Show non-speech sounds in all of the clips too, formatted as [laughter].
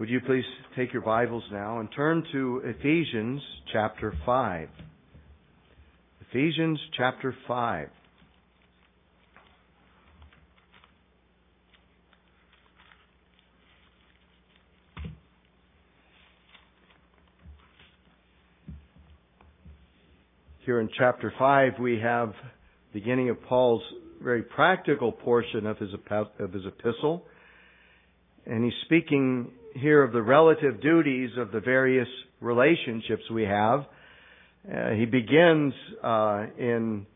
Would you please take your Bibles now and turn to Ephesians chapter 5. Ephesians chapter 5. Here in chapter 5 we have the beginning of Paul's very practical portion of his, of his epistle. And he's speaking here of the relative duties of the various relationships we have. Uh, he begins uh, in,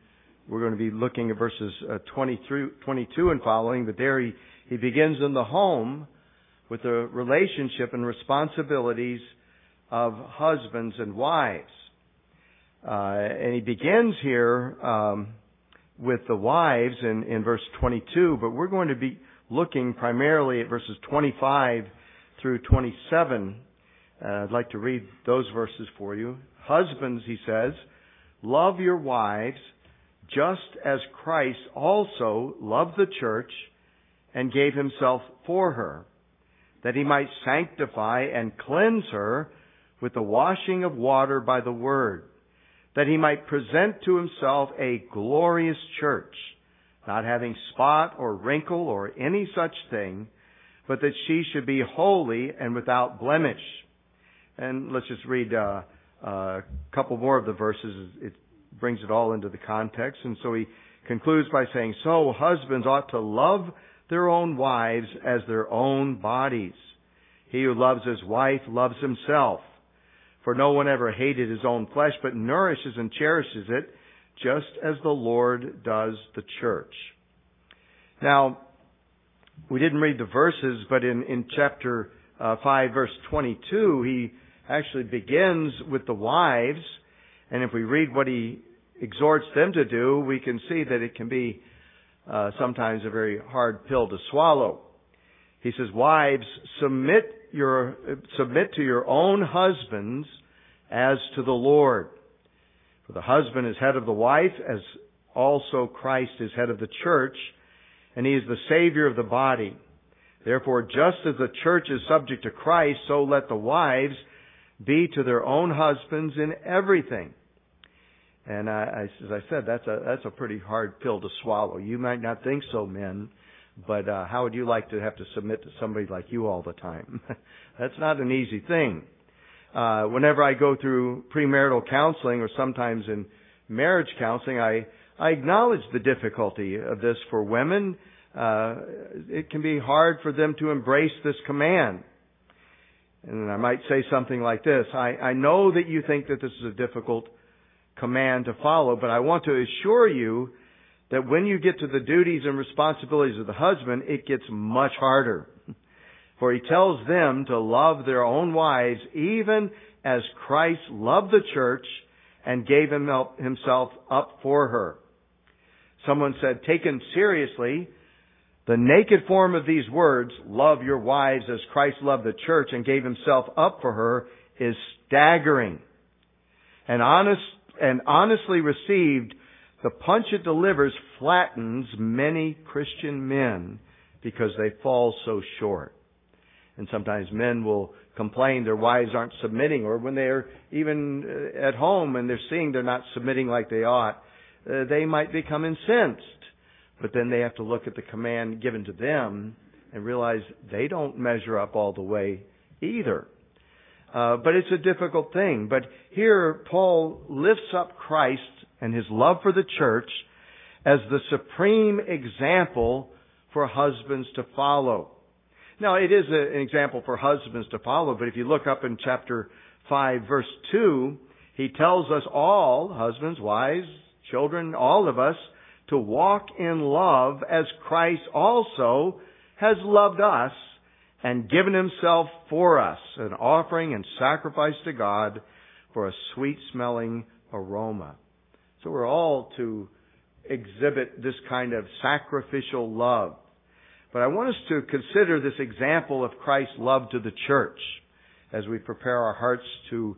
we're going to be looking at verses uh, 20 through 22 and following, but there he, he begins in the home with the relationship and responsibilities of husbands and wives. Uh, and he begins here um, with the wives in, in verse 22, but we're going to be looking primarily at verses 25 through 27. Uh, I'd like to read those verses for you. Husbands, he says, love your wives just as Christ also loved the church and gave himself for her, that he might sanctify and cleanse her with the washing of water by the word, that he might present to himself a glorious church, not having spot or wrinkle or any such thing, but that she should be holy and without blemish. And let's just read uh, uh, a couple more of the verses. It brings it all into the context. And so he concludes by saying, So husbands ought to love their own wives as their own bodies. He who loves his wife loves himself. For no one ever hated his own flesh, but nourishes and cherishes it, just as the Lord does the church. Now, we didn't read the verses, but in, in chapter uh, 5, verse 22, he actually begins with the wives. And if we read what he exhorts them to do, we can see that it can be uh, sometimes a very hard pill to swallow. He says, "Wives, submit your submit to your own husbands as to the Lord. For the husband is head of the wife, as also Christ is head of the church." And he is the Savior of the body. Therefore, just as the church is subject to Christ, so let the wives be to their own husbands in everything. And I, as I said, that's a that's a pretty hard pill to swallow. You might not think so, men, but uh, how would you like to have to submit to somebody like you all the time? [laughs] that's not an easy thing. Uh, whenever I go through premarital counseling, or sometimes in marriage counseling, I I acknowledge the difficulty of this for women. Uh, it can be hard for them to embrace this command. And I might say something like this. I, I know that you think that this is a difficult command to follow, but I want to assure you that when you get to the duties and responsibilities of the husband, it gets much harder. [laughs] For he tells them to love their own wives even as Christ loved the church and gave himself up for her. Someone said, taken seriously, the naked form of these words, love your wives as Christ loved the church and gave himself up for her, is staggering. And honest, and honestly received, the punch it delivers flattens many Christian men because they fall so short. And sometimes men will complain their wives aren't submitting, or when they're even uh, at home and they're seeing they're not submitting like they ought, uh, they might become incensed. But then they have to look at the command given to them and realize they don't measure up all the way either. Uh, but it's a difficult thing. But here, Paul lifts up Christ and his love for the church as the supreme example for husbands to follow. Now, it is a, an example for husbands to follow, but if you look up in chapter 5, verse 2, he tells us all, husbands, wives, children, all of us, to walk in love as Christ also has loved us and given himself for us, an offering and sacrifice to God for a sweet smelling aroma. So we're all to exhibit this kind of sacrificial love. But I want us to consider this example of Christ's love to the church as we prepare our hearts to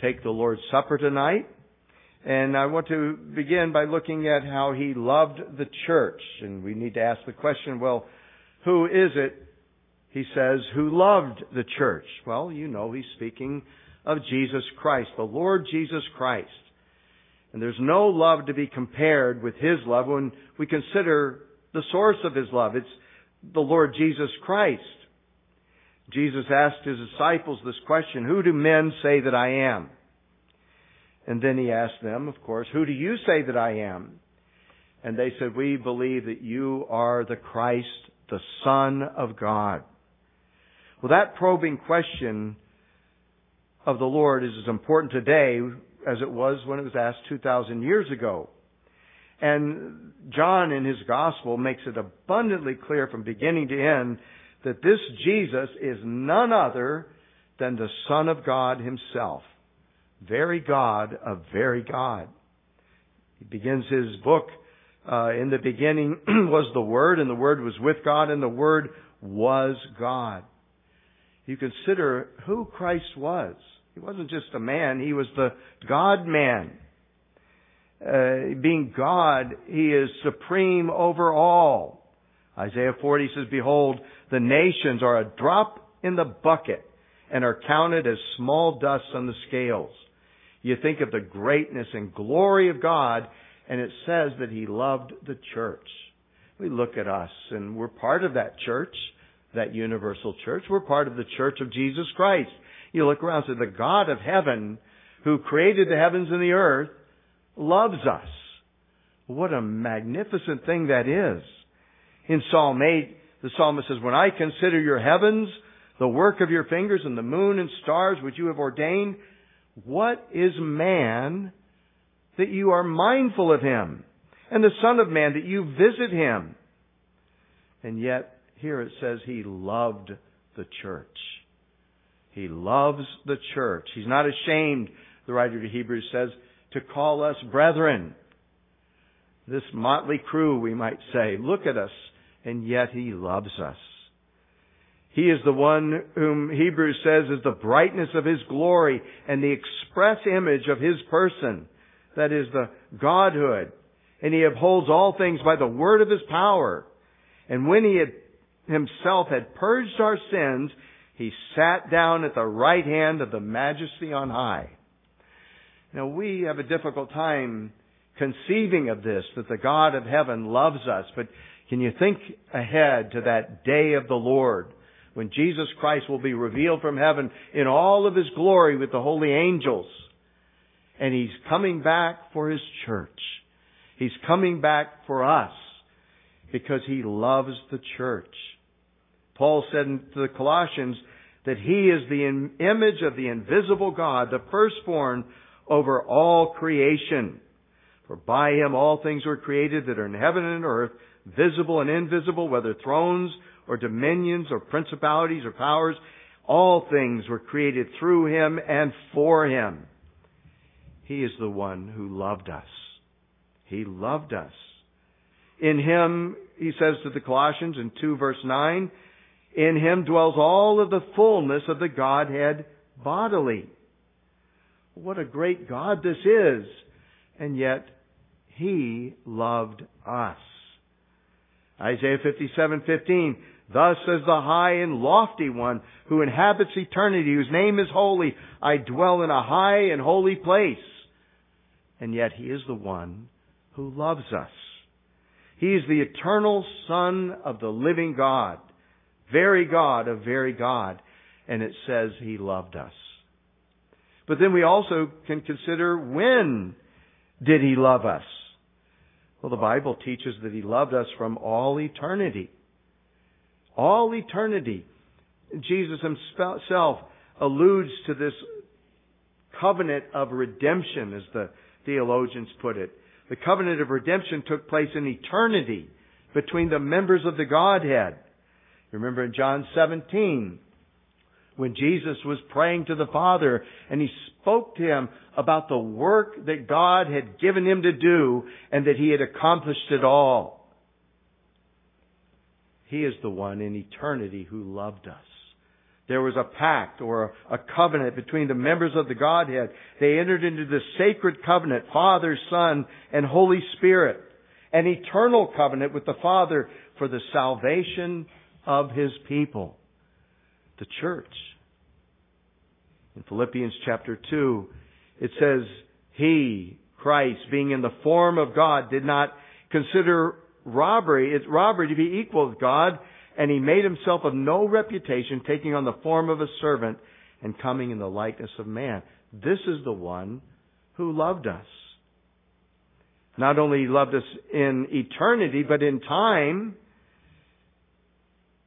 take the Lord's Supper tonight and I want to begin by looking at how he loved the church. And we need to ask the question, well, who is it he says, who loved the church. Well, you know he's speaking of Jesus Christ, the Lord Jesus Christ. And there's no love to be compared with his love when we consider the source of his love. It's the Lord Jesus Christ. Jesus asked his disciples this question, Who do men say that I am? And then he asked them, of course, Who do you say that I am? And they said, We believe that you are the Christ, the Son of God. Well, that probing question of the Lord is as important today as it was when it was asked 2,000 years ago. And John in his gospel makes it abundantly clear from beginning to end that this Jesus is none other than the Son of God himself. Very God of very God. He begins his book, uh, in the beginning [clears throat] was the Word, and the Word was with God, and the Word was God. You consider who Christ was. He wasn't just a man, he was the God man. Uh, being God, he is supreme over all. Isaiah 40 says, Behold, the nations are a drop in the bucket and are counted as small dust on the scales. You think of the greatness and glory of God, and it says that He loved the church. We look at us, and we're part of that church, that universal church. We're part of the church of Jesus Christ. You look around and say, the God of heaven, who created the heavens and the earth, loves us. What a magnificent thing that is. In Psalm 8, the psalmist says, When I consider your heavens, the work of your fingers, and the moon and stars which you have ordained, what is man that you are mindful of him? And the Son of Man that you visit him? And yet, here it says he loved the church. He loves the church. He's not ashamed, the writer to Hebrews says, to call us brethren. This motley crew, we might say, look at us and yet He loves us. He is the one whom Hebrews says is the brightness of His glory and the express image of His person. That is the Godhood. And He upholds all things by the word of His power. And when He had Himself had purged our sins, He sat down at the right hand of the Majesty on high. Now we have a difficult time conceiving of this, that the God of heaven loves us, but can you think ahead to that day of the Lord when Jesus Christ will be revealed from heaven in all of His glory with the holy angels? And He's coming back for His church. He's coming back for us because He loves the church. Paul said to the Colossians that He is the image of the invisible God, the firstborn over all creation. For by Him all things were created that are in heaven and earth, visible and invisible, whether thrones or dominions or principalities or powers, all things were created through him and for him. He is the one who loved us. He loved us. In him, he says to the Colossians in 2 verse 9, in him dwells all of the fullness of the Godhead bodily. What a great God this is. And yet, he loved us. Isaiah 57:15. Thus says the high and lofty one who inhabits eternity, whose name is holy. I dwell in a high and holy place. And yet he is the one who loves us. He is the eternal Son of the living God, very God of very God. And it says he loved us. But then we also can consider when did he love us? Well, the Bible teaches that He loved us from all eternity. All eternity. Jesus Himself alludes to this covenant of redemption, as the theologians put it. The covenant of redemption took place in eternity between the members of the Godhead. Remember in John 17, when Jesus was praying to the Father and he spoke to him about the work that God had given him to do and that he had accomplished it all. He is the one in eternity who loved us. There was a pact or a covenant between the members of the Godhead. They entered into the sacred covenant, Father, Son, and Holy Spirit. An eternal covenant with the Father for the salvation of His people. the church. In Philippians chapter 2, it says, He, Christ, being in the form of God, did not consider robbery, it's robbery to be equal with God, and he made himself of no reputation, taking on the form of a servant and coming in the likeness of man. This is the one who loved us. Not only loved us in eternity, but in time,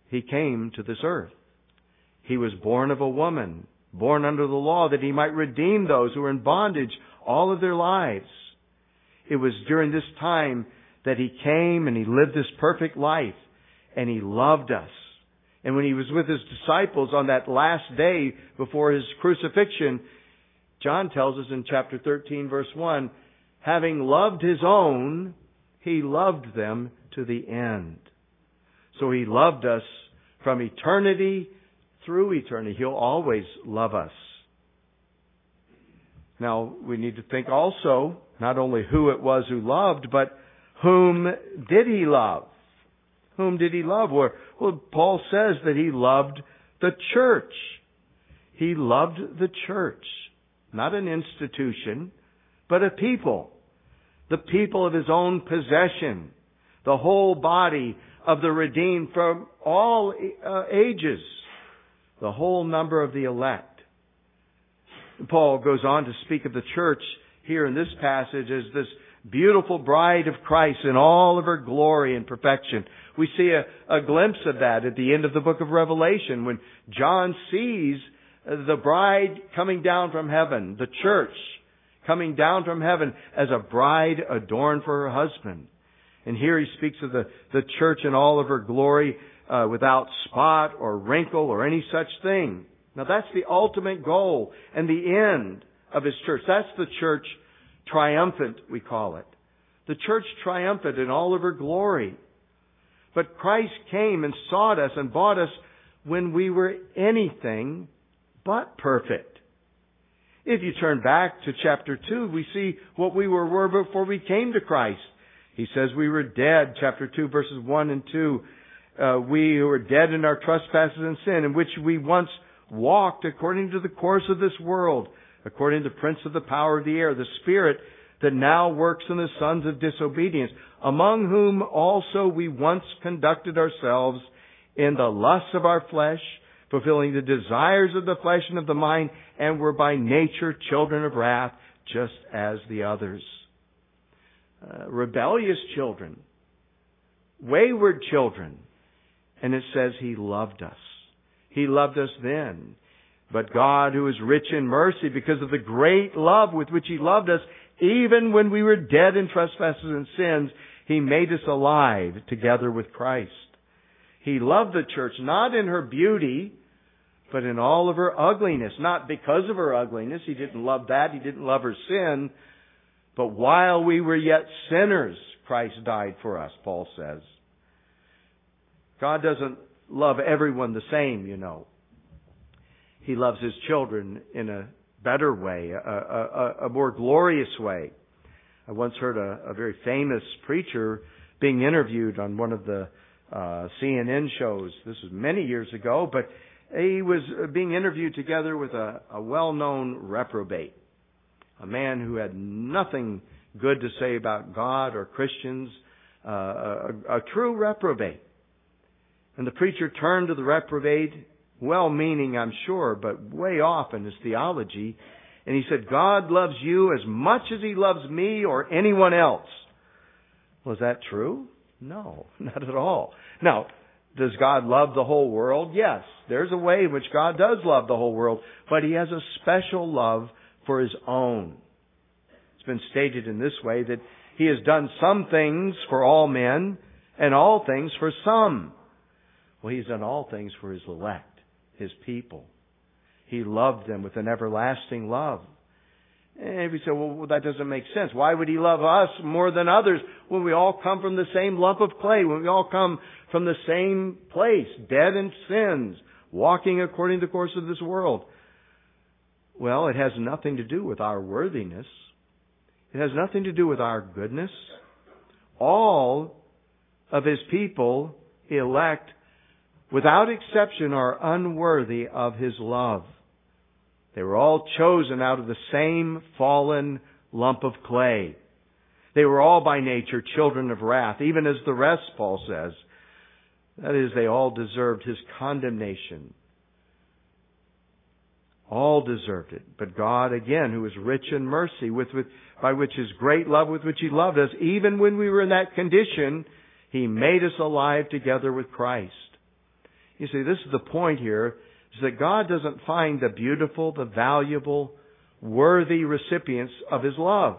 he came to this earth. He was born of a woman, born under the law, that he might redeem those who were in bondage all of their lives. It was during this time that he came and he lived this perfect life and he loved us. And when he was with his disciples on that last day before his crucifixion, John tells us in chapter 13 verse 1, having loved his own, he loved them to the end. So he loved us from eternity through eternity. He'll always love us. Now, we need to think also not only who it was who loved, but whom did he love? Whom did he love? Well, Paul says that he loved the church. He loved the church. Not an institution, but a people. The people of his own possession. The whole body of the redeemed from all uh, ages. The whole number of the elect. Paul goes on to speak of the church here in this passage as this beautiful bride of Christ in all of her glory and perfection. We see a, a glimpse of that at the end of the book of Revelation when John sees the bride coming down from heaven, the church coming down from heaven as a bride adorned for her husband. And here he speaks of the, the church in all of her glory uh, without spot or wrinkle or any such thing. Now that's the ultimate goal and the end of his church. That's the church triumphant, we call it. The church triumphant in all of her glory. But Christ came and sought us and bought us when we were anything but perfect. If you turn back to chapter 2, we see what we were before we came to Christ. He says we were dead, chapter 2, verses 1 and 2. Uh, we who were dead in our trespasses and sin, in which we once walked according to the course of this world, according to the prince of the power of the air, the spirit that now works in the sons of disobedience, among whom also we once conducted ourselves in the lusts of our flesh, fulfilling the desires of the flesh and of the mind, and were by nature children of wrath, just as the others. Uh, rebellious children, wayward children. And it says He loved us. He loved us then. But God, who is rich in mercy, because of the great love with which He loved us, even when we were dead in trespasses and sins, He made us alive together with Christ. He loved the church not in her beauty, but in all of her ugliness. Not because of her ugliness. He didn't love that. He didn't love her sin. But while we were yet sinners, Christ died for us, Paul says. God doesn't love everyone the same, you know. He loves his children in a better way, a, a, a more glorious way. I once heard a, a, very famous preacher being interviewed on one of the uh, CNN shows. This was many years ago, but he was being interviewed together with a, a well-known reprobate, a man who had nothing good to say about God or Christians, uh, a, a true reprobate. And the preacher turned to the reprobate, well meaning, I'm sure, but way off in his theology. And he said, God loves you as much as he loves me or anyone else. Was that true? No, [laughs] not at all. Now, does God love the whole world? Yes. There's a way in which God does love the whole world, but he has a special love for his own. It's been stated in this way that he has done some things for all men and all things for some. Well, He's done all things for His elect, His people. He loved them with an everlasting love. And we say, well, that doesn't make sense. Why would He love us more than others when we all come from the same lump of clay, when we all come from the same place, dead in sins, walking according to the course of this world? Well, it has nothing to do with our worthiness. It has nothing to do with our goodness. All of His people, elect, without exception, are unworthy of His love. They were all chosen out of the same fallen lump of clay. They were all by nature children of wrath, even as the rest, Paul says. That is, they all deserved his condemnation. All deserved it. But God, again, who is rich in mercy, with, with, by which his great love with which he loved us, even when we were in that condition, he made us alive together with Christ. You see, this is the point here, is that God doesn't find the beautiful, the valuable, worthy recipients of his love.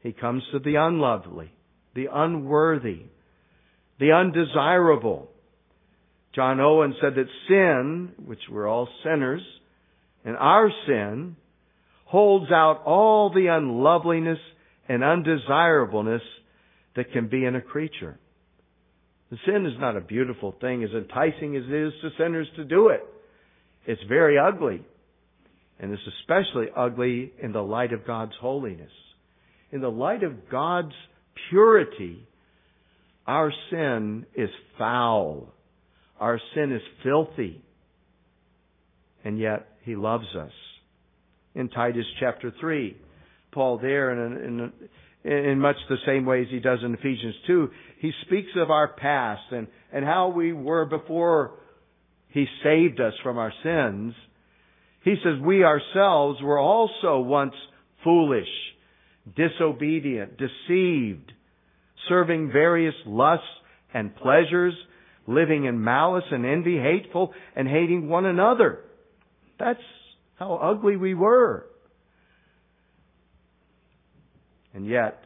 He comes to the unlovely, the unworthy, the undesirable. John Owen said that sin, which we're all sinners, and our sin holds out all the unloveliness and undesirableness that can be in a creature. Sin is not a beautiful thing, as enticing as it is to sinners to do it. It's very ugly. And it's especially ugly in the light of God's holiness. In the light of God's purity, our sin is foul. Our sin is filthy. And yet, He loves us. In Titus chapter 3, Paul there, in, in, in much the same way as he does in Ephesians 2, he speaks of our past and, and how we were before He saved us from our sins. He says, We ourselves were also once foolish, disobedient, deceived, serving various lusts and pleasures, living in malice and envy, hateful, and hating one another. That's how ugly we were. And yet,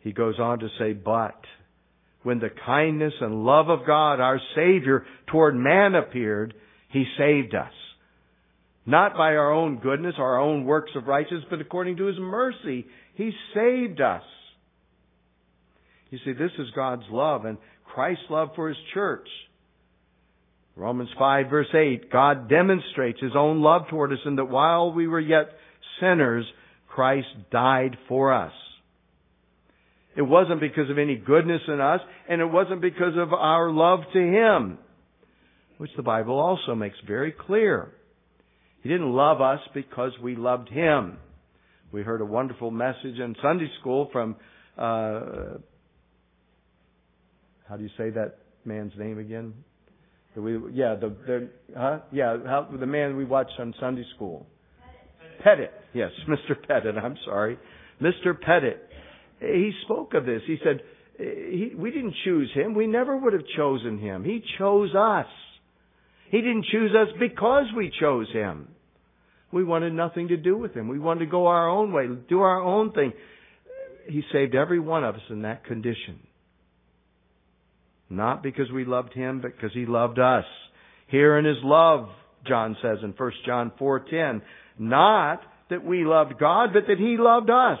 he goes on to say, but when the kindness and love of God, our Savior, toward man appeared, He saved us. Not by our own goodness, our own works of righteousness, but according to His mercy, He saved us. You see, this is God's love and Christ's love for His church. Romans 5 verse 8, God demonstrates His own love toward us in that while we were yet sinners, Christ died for us. It wasn't because of any goodness in us, and it wasn't because of our love to Him, which the Bible also makes very clear. He didn't love us because we loved Him. We heard a wonderful message in Sunday school from, uh, how do you say that man's name again? We, yeah, the, the huh? Yeah, how, the man we watched on Sunday school. Pettit. Yes, [laughs] Mr. Pettit. I'm sorry. Mr. Pettit. He spoke of this. He said, he, we didn't choose him. We never would have chosen him. He chose us. He didn't choose us because we chose him. We wanted nothing to do with him. We wanted to go our own way, do our own thing. He saved every one of us in that condition. Not because we loved him, but because he loved us. Here in his love, John says in 1 John 4:10, not that we loved God, but that he loved us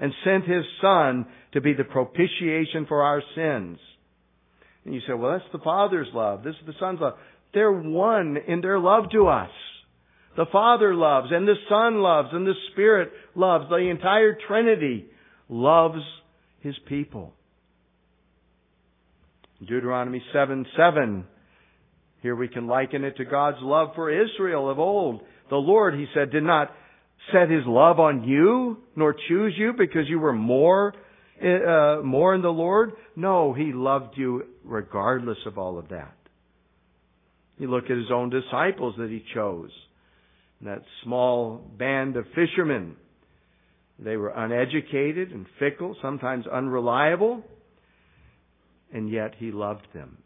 and sent his son to be the propitiation for our sins. And you say, well, that's the Father's love. This is the Son's love. They're one in their love to us. The Father loves, and the Son loves, and the Spirit loves. The entire Trinity loves His people. Deuteronomy 7 7. Here we can liken it to God's love for Israel of old. The Lord, He said, did not set His love on you, nor choose you because you were more, uh, more in the Lord. No, He loved you regardless of all of that. You look at His own disciples that He chose. That small band of fishermen. They were uneducated and fickle, sometimes unreliable, and yet He loved them.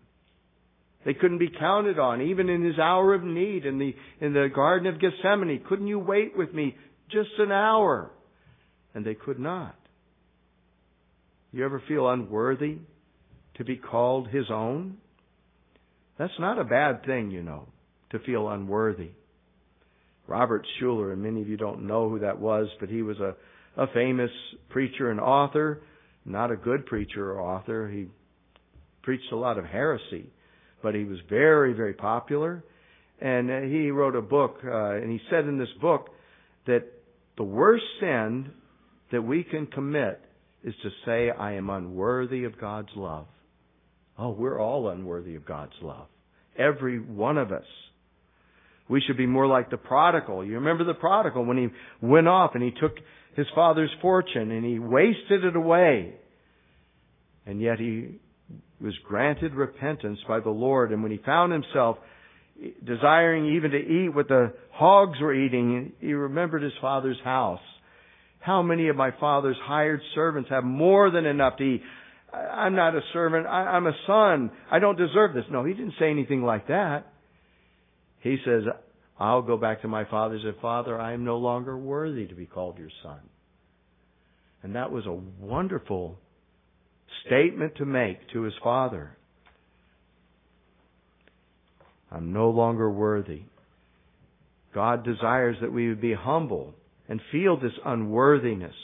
They couldn't be counted on, even in his hour of need in the, in the Garden of Gethsemane. Couldn't you wait with me just an hour? And they could not. You ever feel unworthy to be called his own? That's not a bad thing, you know, to feel unworthy. Robert Schuller, and many of you don't know who that was, but he was a, a famous preacher and author, not a good preacher or author. He preached a lot of heresy but he was very, very popular. And uh, he wrote a book, uh, and he said in this book that the worst sin that we can commit is to say, I am unworthy of God's love. Oh, we're all unworthy of God's love. Every one of us. We should be more like the prodigal. You remember the prodigal when he went off and he took his father's fortune and he wasted it away. And yet he was granted repentance by the Lord. And when he found himself desiring even to eat what the hogs were eating, he remembered his father's house. How many of my father's hired servants have more than enough to eat? I'm not a servant. I'm a son. I don't deserve this. No, he didn't say anything like that. He says, I'll go back to my father and Father, I am no longer worthy to be called your son. And that was a wonderful statement to make to his father. I'm no longer worthy. God desires that we would be humble and feel this unworthiness.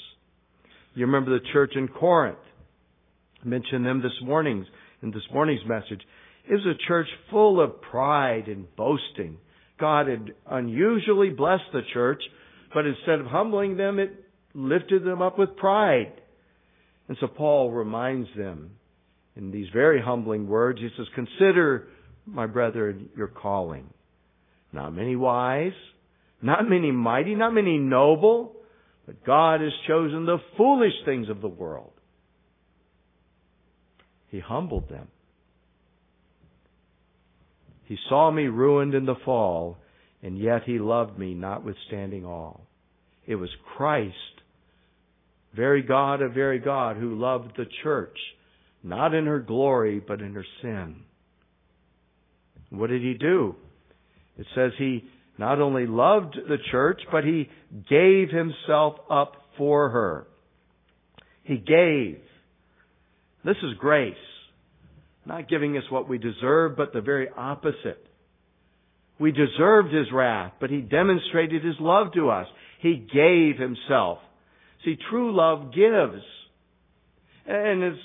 You remember the church in Corinth. I mentioned them this morning in this morning's message. It was a church full of pride and boasting. God had unusually blessed the church, but instead of humbling them, it lifted them up with pride. And so Paul reminds them in these very humbling words. He says, Consider, my brethren, your calling. Not many wise, not many mighty, not many noble, but God has chosen the foolish things of the world. He humbled them. He saw me ruined in the fall, and yet he loved me notwithstanding all. It was Christ, very God of very God, who loved the church, not in her glory, but in her sin. What did he do? It says he not only loved the church, but he gave himself up for her. He gave. This is grace. Not giving us what we deserve, but the very opposite. We deserved his wrath, but he demonstrated his love to us. He gave himself. See, true love gives. And it's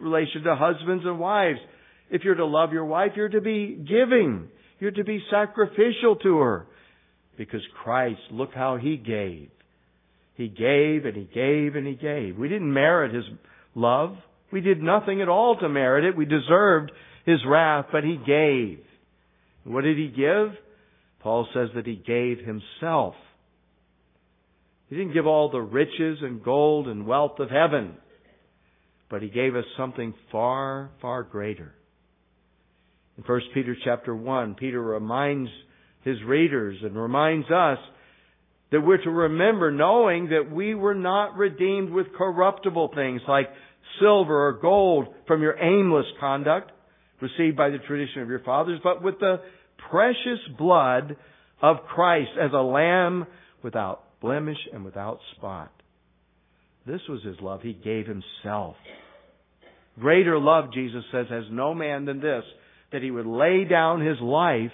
relation to husbands and wives. If you're to love your wife, you're to be giving. You're to be sacrificial to her. Because Christ, look how He gave. He gave and He gave and He gave. We didn't merit His love. We did nothing at all to merit it. We deserved His wrath, but He gave. What did He give? Paul says that He gave Himself. He didn't give all the riches and gold and wealth of heaven, but He gave us something far, far greater. In 1 Peter chapter 1, Peter reminds his readers and reminds us that we're to remember knowing that we were not redeemed with corruptible things like silver or gold from your aimless conduct received by the tradition of your fathers, but with the precious blood of Christ as a lamb without blemish and without spot. This was his love. He gave himself. Greater love, Jesus says, has no man than this, that he would lay down his life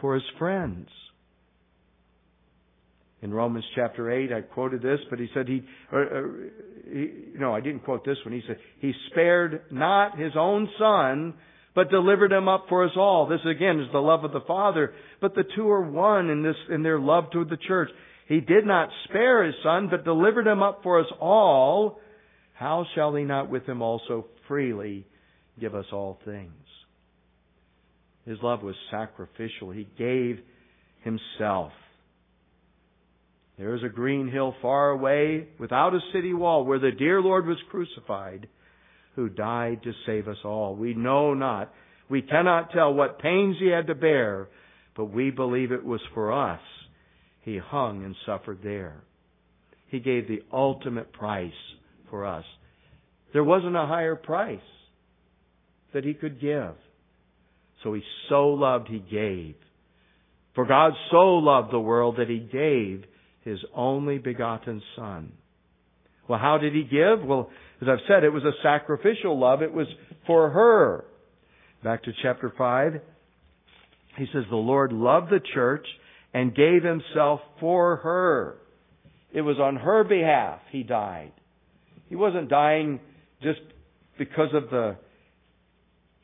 for his friends. In Romans chapter 8, I quoted this, but he said he, or, or, he, no, I didn't quote this one. He said, he spared not his own son, but delivered him up for us all. This again is the love of the Father, but the two are one in this, in their love toward the church. He did not spare his son, but delivered him up for us all. How shall he not with him also freely give us all things? His love was sacrificial. He gave himself. There is a green hill far away without a city wall where the dear Lord was crucified who died to save us all. We know not. We cannot tell what pains he had to bear, but we believe it was for us. He hung and suffered there. He gave the ultimate price for us. There wasn't a higher price that he could give. So he so loved, he gave. For God so loved the world that he gave his only begotten Son. Well, how did he give? Well, as I've said, it was a sacrificial love. It was for her. Back to chapter 5. He says, The Lord loved the church and gave himself for her. It was on her behalf he died. He wasn't dying just because of the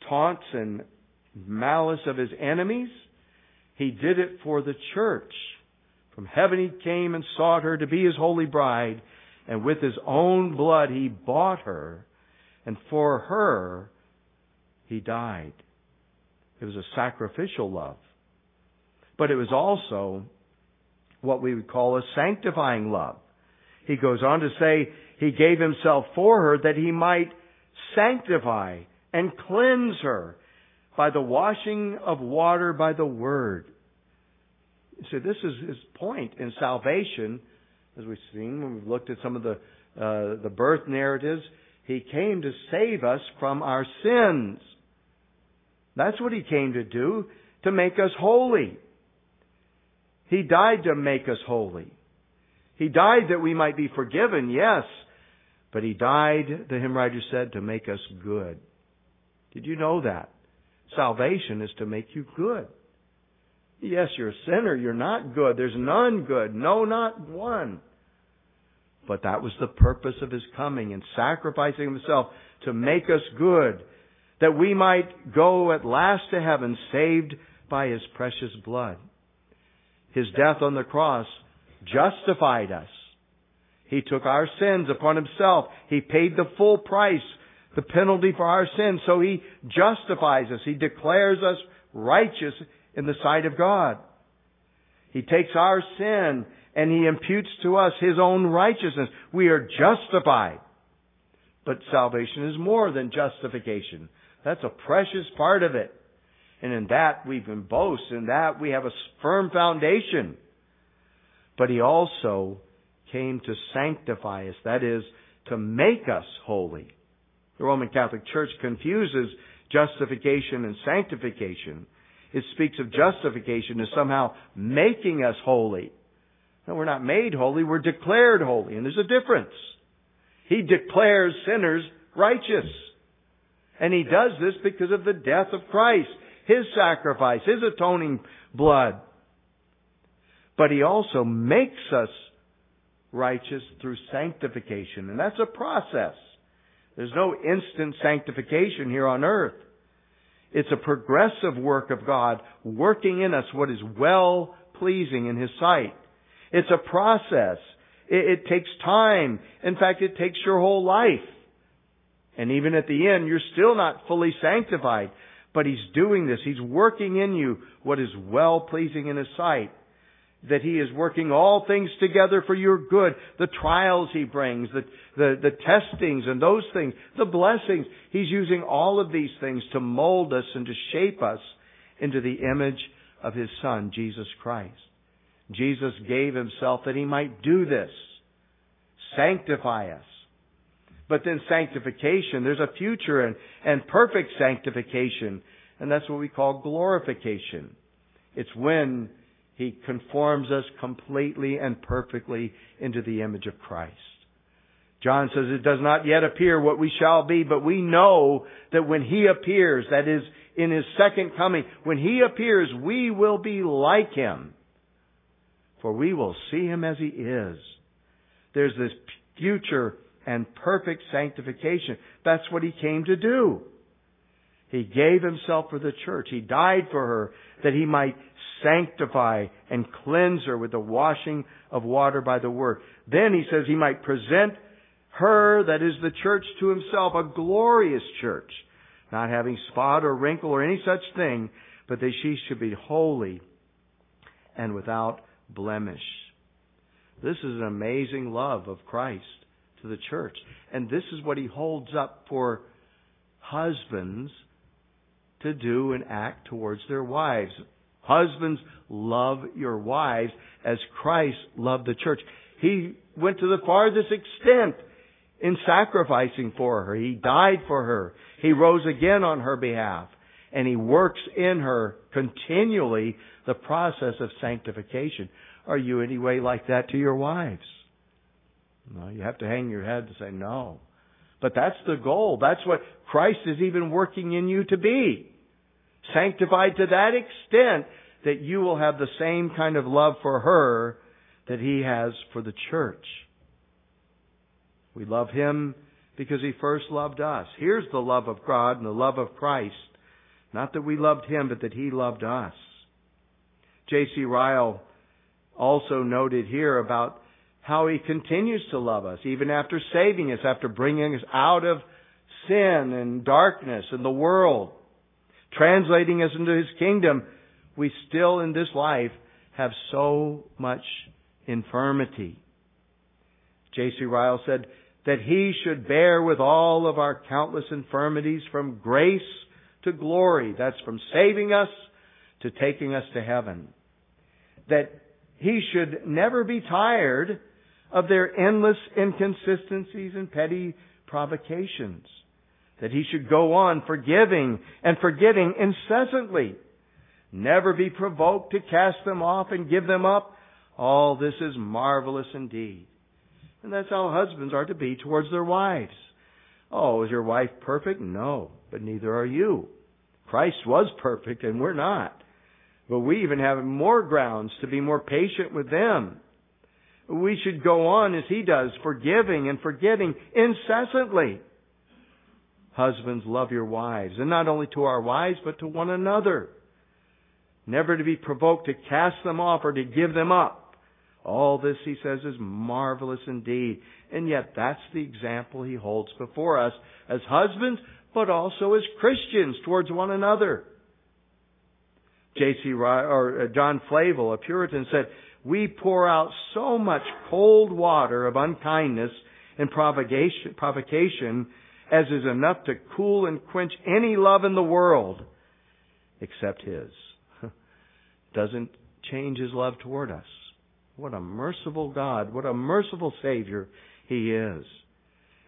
taunts and malice of his enemies. He did it for the church. From heaven he came and sought her to be his holy bride, and with his own blood he bought her, and for her He died. It was a sacrificial love. But it was also what we would call a sanctifying love. He goes on to say, He gave Himself for her that He might sanctify and cleanse her by the washing of water by the Word. So this is his point in salvation, as we've seen when we've looked at some of the uh, the birth narratives. He came to save us from our sins. That's what he came to do, to make us holy. He died to make us holy. He died that we might be forgiven, yes, but he died, the hymn writer said, to make us good. Did you know that? Salvation is to make you good. Yes, you're a sinner. You're not good. There's none good. No, not one. But that was the purpose of his coming and sacrificing himself to make us good, that we might go at last to heaven saved by his precious blood. His death on the cross justified us. He took our sins upon himself. He paid the full price, the penalty for our sins, so he justifies us. He declares us righteous in the sight of God. He takes our sin and he imputes to us his own righteousness. We are justified. But salvation is more than justification. That's a precious part of it. And in that we can boast. In that we have a firm foundation. But he also came to sanctify us. That is, to make us holy. The Roman Catholic Church confuses justification and sanctification. It speaks of justification as somehow making us holy. No, we're not made holy, we're declared holy, and there's a difference. He declares sinners righteous. And he does this because of the death of Christ, his sacrifice, his atoning blood. But he also makes us righteous through sanctification, and that's a process. There's no instant sanctification here on earth. It's a progressive work of God working in us what is well pleasing in His sight. It's a process. It, it, takes time. In fact, it takes your whole life. And even at the end, you're still not fully sanctified. But He's doing this. He's working in you what is well pleasing in His sight that He is working all things together for your good. The trials He brings, the, the, the testings and those things, the blessings. He's using all of these things to mold us and to shape us into the image of His Son, Jesus Christ. Jesus gave Himself that He might do this. Sanctify us. But then sanctification, there's a future and, and perfect sanctification. And that's what we call glorification. It's when he conforms us completely and perfectly into the image of Christ. John says it does not yet appear what we shall be, but we know that when He appears, that is, in His second coming, when He appears, we will be like Him. For we will see Him as He is. There's this future and perfect sanctification. That's what He came to do. He gave Himself for the church. He died for her that He might sanctify and cleanse her with the washing of water by the word. Then he says he might present her, that is the church, to himself, a glorious church, not having spot or wrinkle or any such thing, but that she should be holy and without blemish. This is an amazing love of Christ to the church. And this is what he holds up for husbands to do and act towards their wives. Husbands, love your wives as Christ loved the church. He went to the farthest extent in sacrificing for her. He died for her. He rose again on her behalf. And he works in her continually the process of sanctification. Are you any way like that to your wives? No, you have to hang your head to say no. But that's the goal. That's what Christ is even working in you to be sanctified to that extent that you will have the same kind of love for her that he has for the church. We love him because he first loved us. Here's the love of God and the love of Christ. Not that we loved him, but that he loved us. J.C. Ryle also noted here about how he continues to love us, even after saving us, after bringing us out of sin and darkness and the world. translating us into His kingdom, we still in this life have so much infirmity. J.C. Ryle said that He should bear with all of our countless infirmities from grace to glory. That's from saving us to taking us to heaven. That He should never be tired of their endless inconsistencies and petty provocations. That he should go on forgiving and forgetting incessantly. Never be provoked to cast them off and give them up. All this is marvelous indeed. And that's how husbands are to be towards their wives. Oh, is your wife perfect? No, but neither are you. Christ was perfect and we're not. But we even have more grounds to be more patient with them we should go on as he does, forgiving and forgetting incessantly. Husbands, love your wives, and not only to our wives, but to one another. Never to be provoked to cast them off or to give them up. All this, he says, is marvelous indeed. And yet that's the example he holds before us as husbands, but also as Christians towards one another. J.C. or uh, John Flavel, a Puritan, said, we pour out so much cold water of unkindness and provocation, provocation as is enough to cool and quench any love in the world except His. [laughs] Doesn't change His love toward us. What a merciful God. What a merciful Savior He is.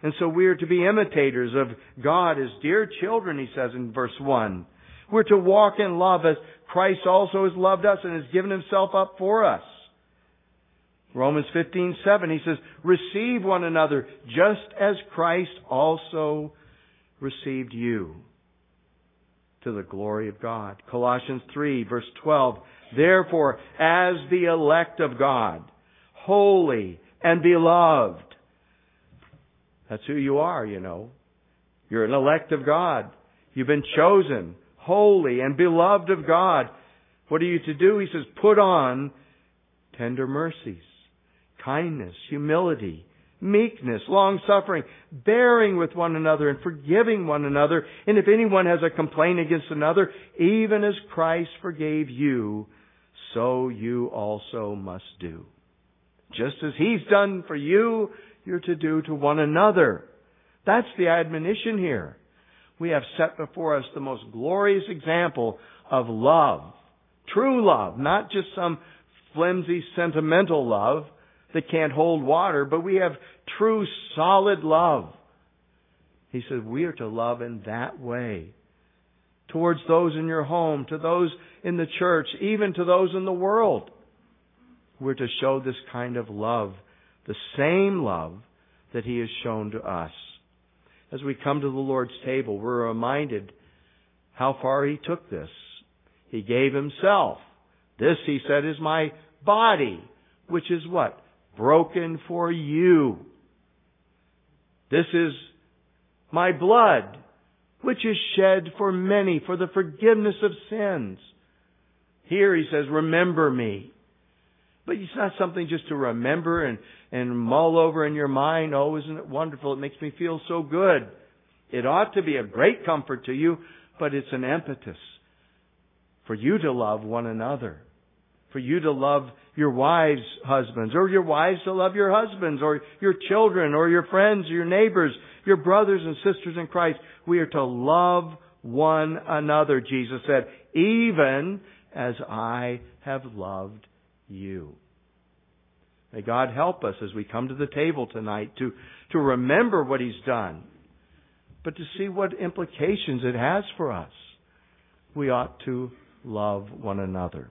And so we are to be imitators of God as dear children, He says in verse 1. We're to walk in love as Christ also has loved us and has given Himself up for us. Romans 15:7 he says, "Receive one another just as Christ also received you to the glory of God." Colossians 3 verse 12, "Therefore, as the elect of God, holy and beloved." That's who you are, you know. You're an elect of God. You've been chosen, holy and beloved of God. What are you to do? He says, put on tender mercies kindness, humility, meekness, long suffering, bearing with one another and forgiving one another. And if anyone has a complaint against another, even as Christ forgave you, so you also must do. Just as He's done for you, you're to do to one another. That's the admonition here. We have set before us the most glorious example of love. True love, not just some flimsy sentimental love, that can't hold water, but we have true solid love. He said we are to love in that way. Towards those in your home, to those in the church, even to those in the world. We're to show this kind of love, the same love that He has shown to us. As we come to the Lord's table, we're reminded how far He took this. He gave Himself. This, He said, is my body, which is what? Broken for you. This is my blood, which is shed for many for the forgiveness of sins. Here he says, remember me. But it's not something just to remember and, and mull over in your mind. Oh, isn't it wonderful? It makes me feel so good. It ought to be a great comfort to you, but it's an impetus for you to love one another for you to love your wives' husbands, or your wives to love your husbands, or your children, or your friends, or your neighbors, your brothers and sisters in Christ. We are to love one another, Jesus said, even as I have loved you. May God help us as we come to the table tonight to, to remember what He's done, but to see what implications it has for us. We ought to love one another.